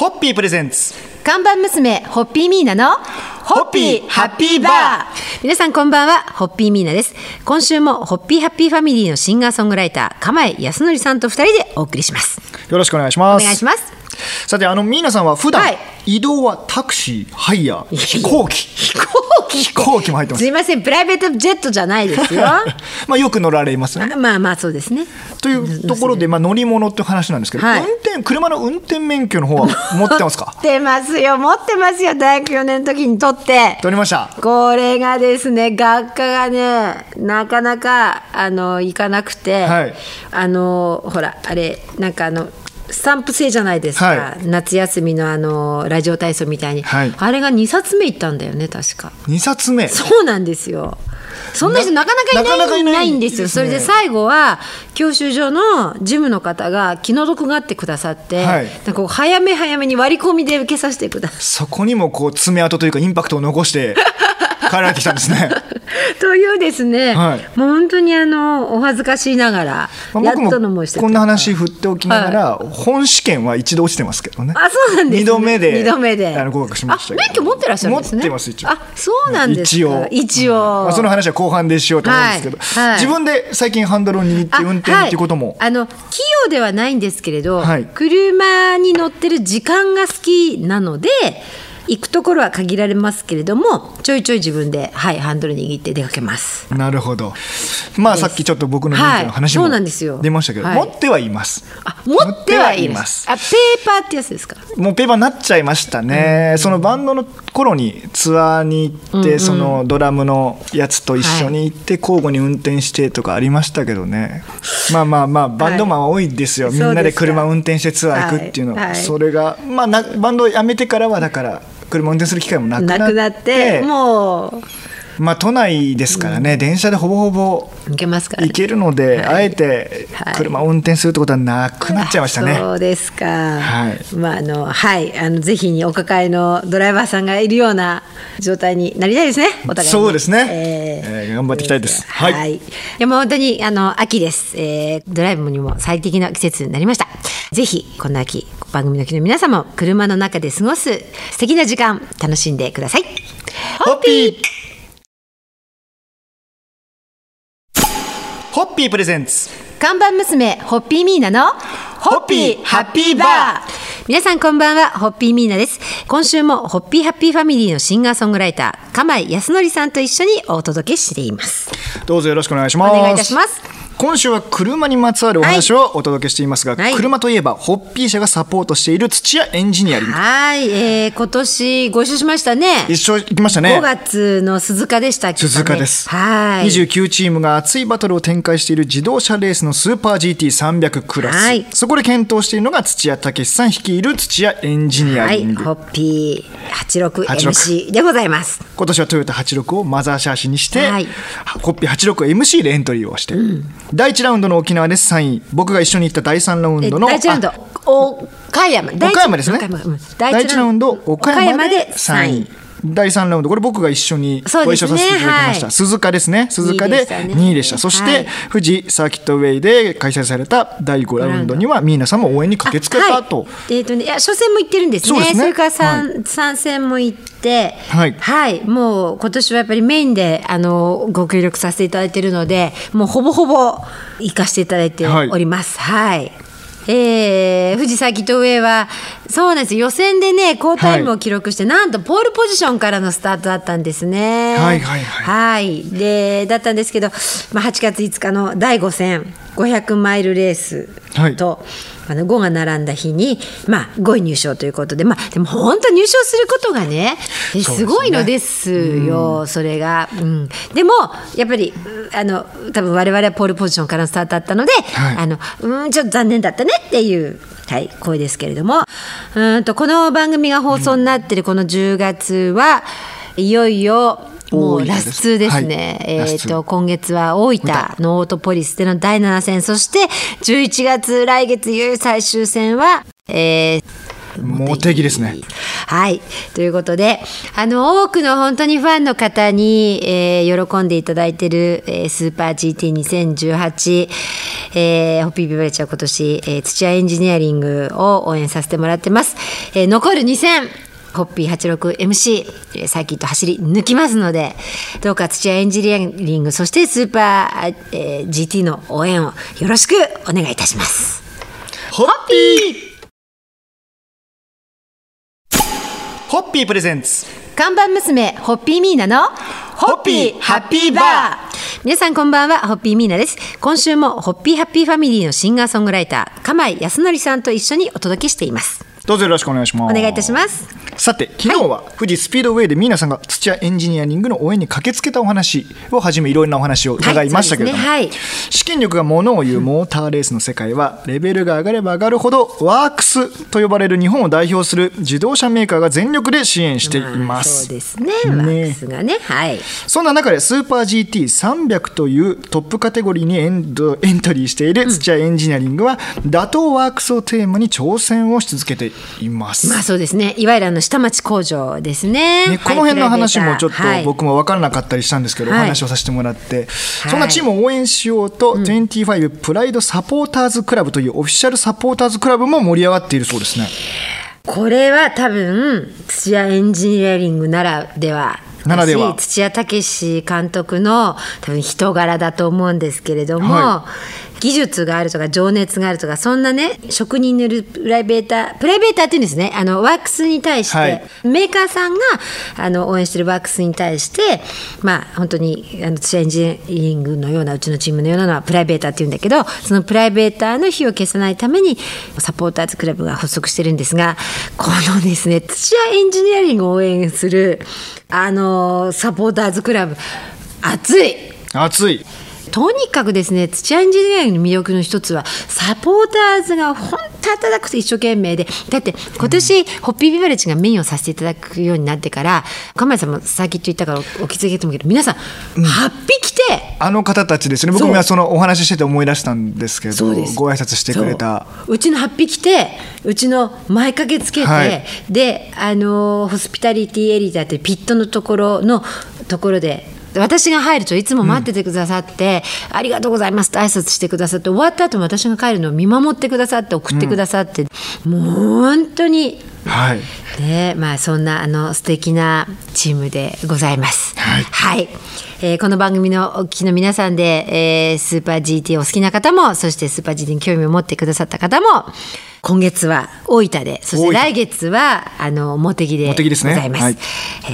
ホッピー presents看板娘、ホッピーミーナの、ホッピーハッピーバー皆さんこんばんは、ホッピーミーナです。今週も、ホッピーハッピーファミリーのシンガーソングライター、釜江康則さんと二人でお送りします。よろしくお願いしますお願いします。さてあのミーナさんは普段、はい。移動はタクシーハイヤー飛行機。飛行機。飛行機も入ってます。すいません、プライベートジェットじゃないですよ。まあよく乗られますよね。あまあまあ、そうですね。というところで、まあ、乗り物っていう話なんですけど、はい。運転車の運転免許の方は持ってますか？持ってますよ、持ってますよ、大学4年の時に取って。取りました。これがですね学科がねなかなかあの行かなくて、はい。あのほらあれなんかあのスタンプ制じゃないですか、は夏休みのあのラジオ体操みたいに、はい。あれが2冊目行ったんだよね確か。2冊目。そうなんですよ。そんな人なかなかいないないんですよね。それで最後は教習所の事務の方が気の毒があってくださって、はい。なんかこう早め早めに割り込みで受けさせてくださいそこにもこう爪痕というかインパクトを残して 帰られてきたんですね。というですね、はい。もう本当にあのお恥ずかしいながら、まあやっ僕とのもしてこんな話振っておきながら、本試験は一度落ちてますけどね。あそうなんです、ね、二度目で二度目で。あの合格しました免許持ってらっしゃるんですね。持ってます一応。あそうなんですか。一応。一応、まあ、その話は後半でしようと思うんですけど、はい。はい。自分で最近ハンドルを握って運転っていうことも、はいあの器用ではないんですけれど、はい。車に乗ってる時間が好きなので行くところは限られますけれどもちょいちょい自分で、はい、ハンドル握って出かけます。なるほど。まあさっきちょっと僕の免許の話もはいそうなんですよ。出ましたけど、はい。持ってはいます。あ持ってはいまます。すあペーパーってやつですか？もうペーパーになっちゃいましたね、そのバンドの頃にツアーに行って、そのドラムのやつと一緒に行って交互に運転してとかありましたけどね、まあまあまあバンドマンは多いですよ、はいみんなで車運転してツアー行くっていうの。は、はい。はい。それが、まあ、なバンドを辞めてからはだから車運転する機会もなくなってなくなってもまあ、都内ですからね、電車でほぼほぼういけますから、ね、行けるので、はいあえてはい車を運転するってことはなくなっちゃいましたね。そうですか。はいまああのはいあのぜひにお抱えのドライバーさんがいるような状態になりたいですね。お互いにそうですねえーえー頑張っていきたいですは。はいいいやもう本当にあの秋です、えー。ドライブにも最適な季節になりました。ぜひこの秋番組の日の皆様も車の中で過ごす素敵な時間楽しんでください。ホッピーホッピープレゼンツ。看板娘ホッピーミーナのホッピーハッピーバー。皆さんこんばんはホッピーミーナです。今週もホッピーハッピーファミリーのシンガーソングライター釜井康則さんと一緒にお届けしています。どうぞよろしくお願いします。お願いいたします今週は車にまつわるお話をお届けしていますが、はい。車といえばホッピー社がサポートしている土屋エンジニアリング。はい、えー、今年ご一緒しましたね。一緒行きましたね。5月の鈴鹿でしたっけ、ね、鈴鹿です、はい。29チームが熱いバトルを展開している自動車レースのスーパー GT300 クラス、はい。そこで健闘しているのが土屋武士さん率いる土屋エンジニアはい、リング、ホッピー 86MC でございます。今年はトヨタ86をマザーシャーシにして、はい。ホッピー 86MC でエントリーをして、第1ラウンドの沖縄で3位。僕が一緒に行った第3ラウンえドの第一ラウンド。あ岡山。岡山ですね。第1ラウンド。岡山で3三位第3ラウンドこれ僕が一緒にご一緒させていただきました、はい。鈴鹿ですね。鈴鹿で二位でしたね。2位でしたそして、はい。富士サーキットウェイで開催された第5ラウンドにはミーナさんも応援に駆けつけたと、はい、えっ、とね、いや初戦も行ってるんですね。そうですね。れから三、三戦も行って、はい。もう今年はやっぱりメインであのご協力させていただいているので、もうほぼほぼ行かせていただいております。はい。えー、富士サーキットウェイはそうなんです。予選でね好タイムを記録して、なんとポールポジションからのスタートだったんですね。はいはいはい。はい。でだったんですけど、まあ、8月5日の第5戦500マイルレースはい。と、あの5が並んだ日に、まあ、5位入賞ということで、まあ、でも本当入賞することがねえすごいのですよ、それが、うん。でもやっぱりうあの多分我々はポールポジションからのスタートだったので、はい。あのうんちょっと残念だったねっていう。はい、声ですけれども。うーんとこの番組が放送になってるこの10月はいよいよもうラス2ですね。はいラス2えっ、と、今月は大分のオートポリスでの第7戦、そして11月来月いよいよ最終戦は、えー茂木ですね。はい。ということであの多くの本当にファンの方に、えー、喜んでいただいている、えー、スーパー GT2018、えー、ホッピービバレッジは今年、えー、土屋エンジニアリングを応援させてもらってます、えー、残る2戦ホッピー 86MC サーキット走り抜きますのでどうか土屋エンジニアリングそしてスーパー、えー、GT の応援をよろしくお願いいたします。ホッピー！ホッピー presents。看板娘ホッピーミーナのホッピーハッピーバー。皆さんこんばんはホッピーミーナです。今週もホッピーハッピーファミリーのシンガーソングライター釜井康則さんと一緒にお届けしています。どうぞよろしくお願いします。お願いいたしますさて昨日は富士スピードウェイでミーナさんが土屋エンジニアリングの応援に駆けつけたお話をはじめいろいろなお話を伺いましたけれども、はいね。はい、資金力がものを言うモーターレースの世界はレベルが上がれば上がるほどワークスと呼ばれる日本を代表する自動車メーカーが全力で支援しています、そうですね。ね。ワークスがね。はい。そんな中でスーパー GT300 というトップカテゴリーにエンドエントリーしている土屋エンジニアリングは、打倒ワークスをテーマに挑戦をし続けています。まあそうですね。いわゆるあの下町工場ですね、ね、この辺の話もちょっと僕も分からなかったりしたんですけど、はい、お話をさせてもらって、はい、そんなチームを応援しようと、はい、25プライドサポーターズクラブというオフィシャルサポーターズクラブも盛り上がっているそうですね。これは多分土屋エンジニアリングならではならでは。土屋武監督の多分人柄だと思うんですけれども、はい、技術があるとか情熱があるとかそんなね職人によるプライベータープライベーターっていうんですね。あのワークスに対して、はい、メーカーさんがあの応援してるワークスに対してまあ本当にあの土屋エンジニアリングのようなうちのチームのようなのはプライベーターっていうんだけどそのプライベーターの火を消さないためにサポーターズクラブが発足してるんですがこのですね土屋エンジニアリングを応援するあのサポーターズクラブ熱い。熱いとにかくですね土屋エンジニアリングの魅力の一つはサポーターズが本当温かくて一生懸命でだって今年、うん、ホッピービバレッジがメインをさせていただくようになってから鎌谷さんもさっきと言ったからお気づきと思うけど皆さん、うん、8匹来て！あの方たちですね。僕もそのお話ししてて思い出したんですけどご挨拶してくれた。う。ちの8匹来てうちの前駆けつけて、はい、であのホスピタリティエリアってピットのところのところで私が入るといつも待っててくださって、うん、ありがとうございますって挨拶してくださって終わった後も私が帰るのを見守ってくださって送ってくださって、うん、もう本当に。はい、でまあそんなあの素敵なチームでございます。はい、はい、えー、この番組のお聞きの皆さんで、えー、スーパー GT お好きな方もそしてスーパー GT に興味を持ってくださった方も今月は大分でそして来月はあの茂木でございます、ねはい、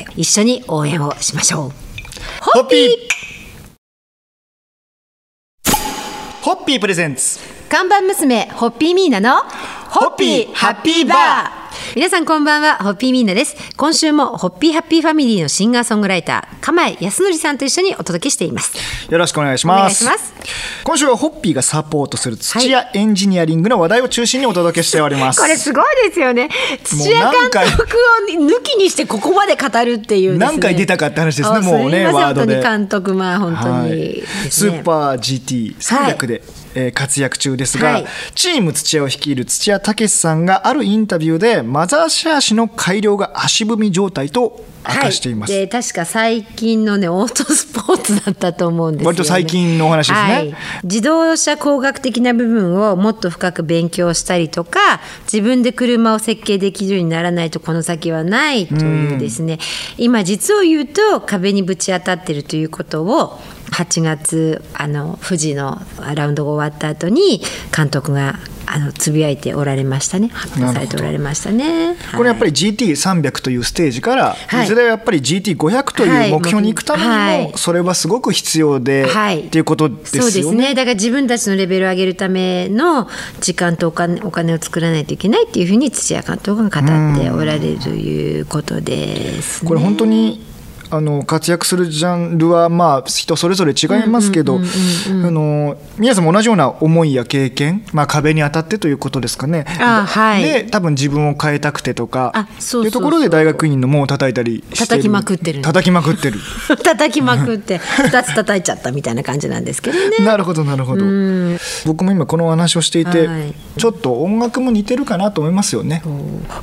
えー、一緒に応援をしましょう。ホッピー。ホッピー presents。看板娘ホッピーミーナのホッピーハッピーバー皆さんこんばんはホッピーミーナです。今週もホッピーハッピーファミリーのシンガーソングライター釜井康則さんと一緒にお届けしています。よろしくお願いします。今週はホッピーがサポートする土屋エンジニアリングの話題を中心にお届けしております、これすごいですよね。土屋監督を抜きにしてここまで語るっていう、ね、何回出たかって話ですね。もうねワードで。監督まあ本当に、はい、スーパー GT300 で、はいえー、活躍中ですが、はい、チーム土屋を率いる土屋武さんがあるインタビューでマザーシェア氏の改良が足踏み状態と明かしています、はい、で確か最近のねオートスポーツだったと思うんですよ、ね、割と最近のお話ですね、はい、自動車工学的な部分をもっと深く勉強したりとか自分で車を設計できるようにならないとこの先はないというですね。今実を言うと壁にぶち当たってるということを8月あの富士のラウンドが終わった後に監督があのつぶやいておられましたね。発表されておられましたね、これやっぱり GT300 というステージから、はい、いずれやっぱり GT500 という目標に行くためにも、それはすごく必要で、はい、っていうことですよね。そうですね。だから自分たちのレベルを上げるための時間とお金お金を作らないといけないっていうふうに土屋監督が語っておられるということです、ね、これ本当にあの活躍するジャンルはまあ人それぞれ違いますけど皆さんも同じような思いや経験、まあ、壁に当たってということですかね。はい、で多分自分を変えたくてとかそういうところで大学院の門を叩いたりして叩きまくってる。叩きまくってる。叩きまくって2 つ叩いちゃったみたいな感じなんですけどね。なるほどなるほど。僕も今このお話をしていて、はい、ちょっと音楽も似てるかなと思いますよね。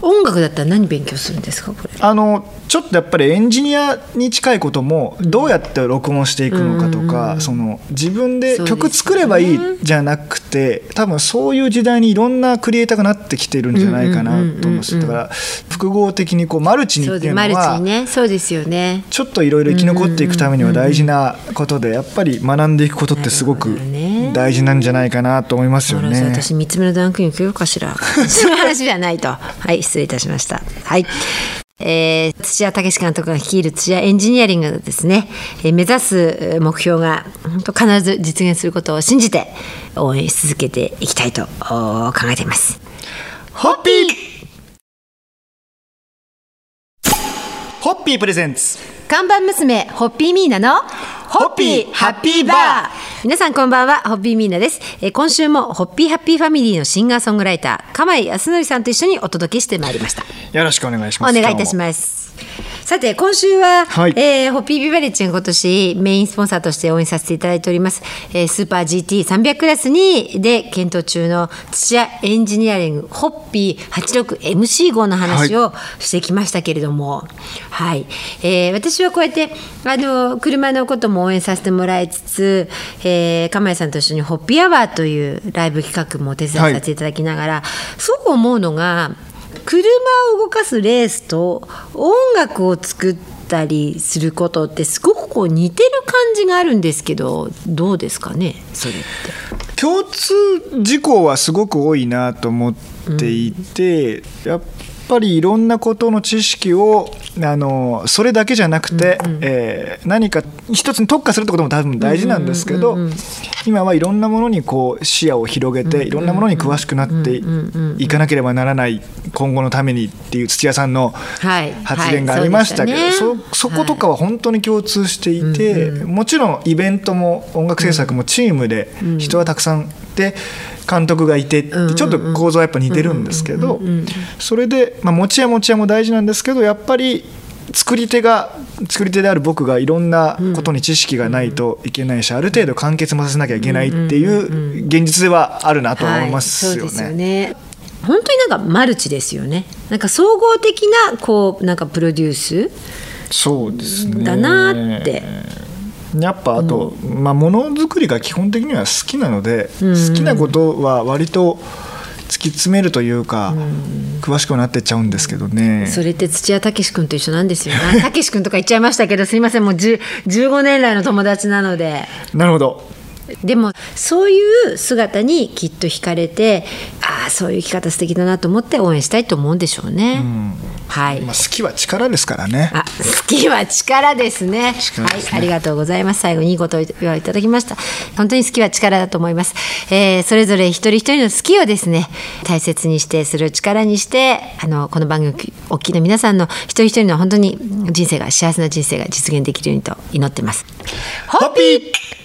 音楽だったら何勉強するんですかこれ？あのちょっとやっぱりエンジニアに近いこともどうやって録音していくのかとか、その自分で曲作ればいいじゃなくて、多分そういう時代にいろんなクリエイターがなってきてるんじゃないかなと思うんですだから複合的にこうマルチにっていうのはね、そうですよねちょっといろいろ生き残っていくためには大事なことでやっぱり学んでいくことってすごく大事なんじゃないかなと思いますよね。私三つ目のダンクイン受けようかしら。そういう話じゃないと。はい、失礼いたしました。はい。えー、土屋武監督が率いる土屋エンジニアリングですね、えー、目指す目標が本当必ず実現することを信じて応援し続けていきたいと考えています。ホッピーホッピー presents 看板娘ホッピーミーナのホッピーハッピーバー皆さんこんばんはホッピーミーナです、えー、今週もホッピーハッピーファミリーのシンガーソングライター釜井康則さんと一緒にお届けしてまいりましたよろしくお願いします。お願いいたします。さて今週は、はい、えー、ホッピービバレッジが今年メインスポンサーとして応援させていただいております、えー、スーパー GT300 クラスにで健闘中の土屋エンジニアリングホッピー 86MC 号の話をしてきましたけれども、はい、えー、私はこうやってあの車のことも応援させてもらいつつ、えー、釜井さんと一緒にホッピーアワーというライブ企画も手伝いさせていただきながら、はい、すごく思うのが車を動かすレースと音楽を作ったりすることってすごくこう似てる感じがあるんですけどどうですかね？それって。共通事項はすごく多いなと思っていて、うん、やっぱりいろんなことの知識をあのそれだけじゃなくて、うんうん、えー、何か一つに特化するってことも多分大事なんですけど、今はいろんなものにこう視野を広げて、いろんなものに詳しくなっていかなければならない今後のためにっていう土屋さんの発言がありましたけど、はい。はいそね、そことかは本当に共通していて、もちろんイベントも音楽制作もチームで人はたくさんで監督がいてちょっと構造はやっぱ似てるんですけどそれで、まあ、持ち屋持ち屋も大事なんですけどやっぱり作り手が作り手である僕がいろんなことに知識がないといけないし、ある程度完結もさせなきゃいけないっていう現実ではあるなと思いますよね。本当になんかマルチですよね。なんか総合的なこうなんかプロデュースそうですね。だなってやっぱあと、うん、まあものづくりが基本的には好きなので、うん、好きなことは割と突き詰めるというか、うん、詳しくなってっちゃうんですけどね。それって土屋武君と一緒なんですよ。ね武君とか言っちゃいましたけどすいませんもう15年来の友達なので。なるほどでもそういう姿にきっと惹かれてああそういう生き方素敵だなと思って応援したいと思うんでしょうね。うんはい、まあ、好きは力ですからね。あ、好きは力ですね。すねはい、ありがとうございます。最後にいいことをいただきました。本当に好きは力だと思います。えー、それぞれ一人一人の好きをですね、大切にしてする力にして、あのこの番組お聞きの皆さんの一人一人の本当に人生が幸せな人生が実現できるようにと祈ってます。ホッピー